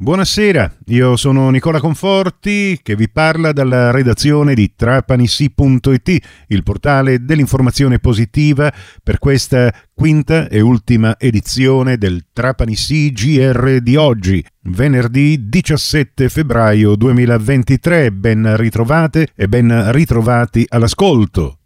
Buonasera, io sono Nicola Conforti che vi parla dalla redazione di trapanissi.it, il portale dell'informazione positiva per questa quinta e ultima edizione del Trapanissi GR di oggi, venerdì 17 febbraio 2023. Ben ritrovate e ben ritrovati all'ascolto.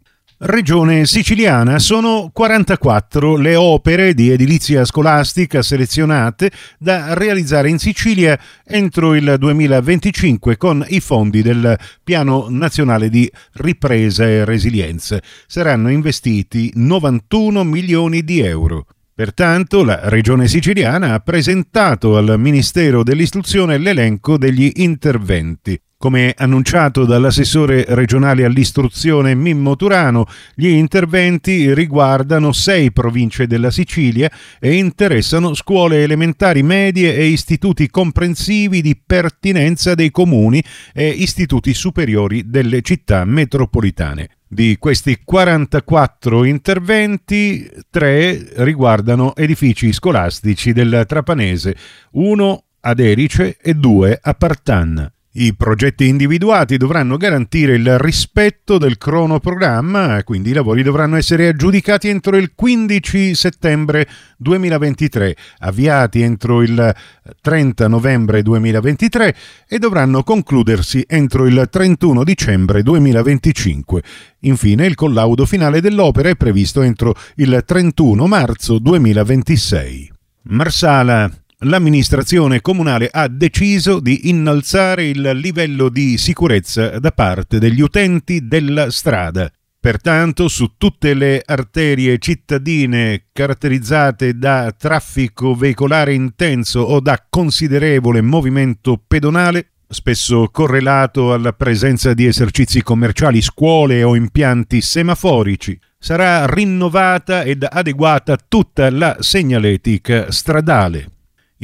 Regione siciliana sono 44 le opere di edilizia scolastica selezionate da realizzare in Sicilia entro il 2025 con i fondi del Piano Nazionale di Ripresa e Resilienza. Saranno investiti 91 milioni di euro. Pertanto la Regione siciliana ha presentato al Ministero dell'Istruzione l'elenco degli interventi. Come annunciato dall'assessore regionale all'istruzione Mimmo Turano, gli interventi riguardano sei province della Sicilia e interessano scuole elementari, medie e istituti comprensivi di pertinenza dei comuni e istituti superiori delle città metropolitane. Di questi 44 interventi, tre riguardano edifici scolastici del Trapanese, uno ad Erice e due a Partanna. I progetti individuati dovranno garantire il rispetto del cronoprogramma, quindi i lavori dovranno essere aggiudicati entro il 15 settembre 2023, avviati entro il 30 novembre 2023 e dovranno concludersi entro il 31 dicembre 2025. Infine il collaudo finale dell'opera è previsto entro il 31 marzo 2026. Marsala l'amministrazione comunale ha deciso di innalzare il livello di sicurezza da parte degli utenti della strada. Pertanto, su tutte le arterie cittadine caratterizzate da traffico veicolare intenso o da considerevole movimento pedonale, spesso correlato alla presenza di esercizi commerciali, scuole o impianti semaforici, sarà rinnovata ed adeguata tutta la segnaletica stradale.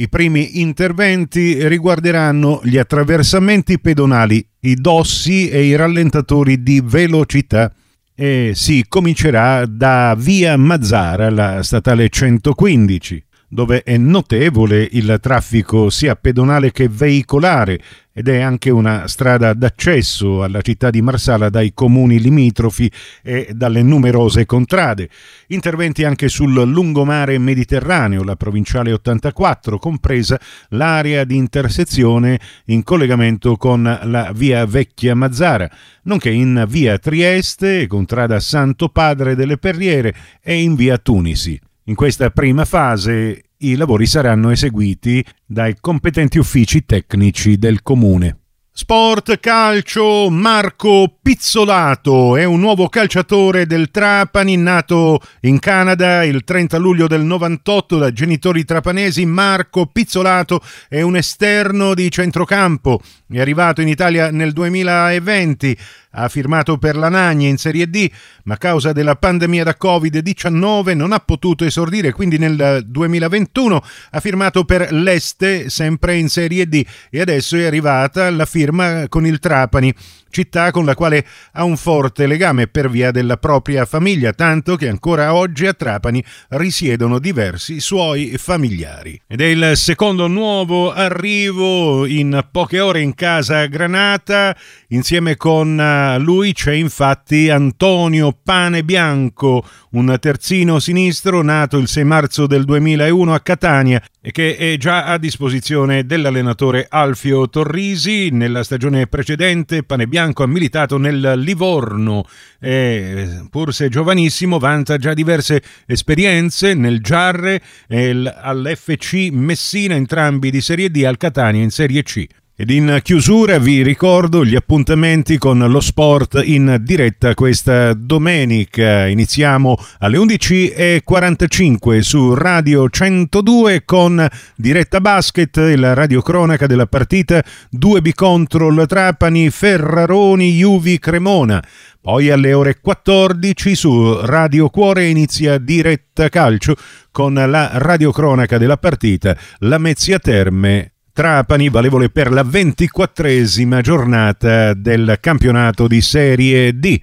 I primi interventi riguarderanno gli attraversamenti pedonali, i dossi e i rallentatori di velocità. E si comincerà da via Mazzara, la statale 115 dove è notevole il traffico sia pedonale che veicolare ed è anche una strada d'accesso alla città di Marsala dai comuni limitrofi e dalle numerose contrade. Interventi anche sul lungomare mediterraneo, la provinciale 84, compresa l'area di intersezione in collegamento con la via Vecchia Mazzara, nonché in via Trieste, contrada Santo Padre delle Perriere e in via Tunisi. In questa prima fase i lavori saranno eseguiti dai competenti uffici tecnici del comune. Sport calcio Marco Pizzolato è un nuovo calciatore del Trapani nato in Canada il 30 luglio del 98 da genitori trapanesi. Marco Pizzolato è un esterno di centrocampo, è arrivato in Italia nel 2020 ha firmato per la Nagna in Serie D, ma a causa della pandemia da Covid-19 non ha potuto esordire, quindi nel 2021 ha firmato per l'Este, sempre in Serie D, e adesso è arrivata la firma con il Trapani città con la quale ha un forte legame per via della propria famiglia, tanto che ancora oggi a Trapani risiedono diversi suoi familiari. Ed è il secondo nuovo arrivo in poche ore in casa Granata, insieme con eh, lui c'è infatti Antonio Pane Bianco, un terzino sinistro nato il 6 marzo del 2001 a Catania e che è già a disposizione dell'allenatore Alfio Torrisi. Nella stagione precedente Pane Bianco ha militato nel Livorno e pur se giovanissimo vanta già diverse esperienze nel Giarre e all'FC Messina, entrambi di Serie D, al Catania in Serie C. Ed in chiusura vi ricordo gli appuntamenti con lo sport in diretta questa domenica. Iniziamo alle 11.45 su Radio 102 con diretta basket e la radiocronaca della partita 2B contro il Trapani Ferraroni Juvi Cremona. Poi alle ore 14 su Radio Cuore inizia diretta calcio con la radiocronaca della partita Lamezia Terme Trapani, valevole per la ventiquattresima giornata del campionato di Serie D.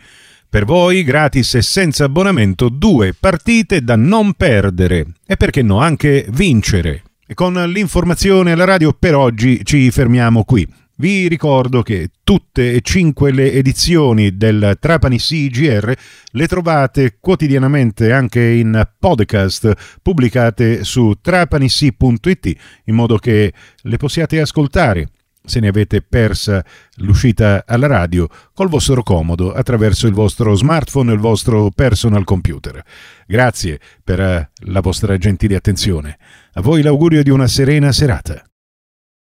Per voi, gratis e senza abbonamento, due partite da non perdere e perché no anche vincere. E con l'informazione alla radio per oggi ci fermiamo qui. Vi ricordo che tutte e cinque le edizioni del Trapani CGR le trovate quotidianamente anche in podcast pubblicate su trapanic.it in modo che le possiate ascoltare se ne avete persa l'uscita alla radio col vostro comodo attraverso il vostro smartphone e il vostro personal computer. Grazie per la vostra gentile attenzione. A voi l'augurio di una serena serata.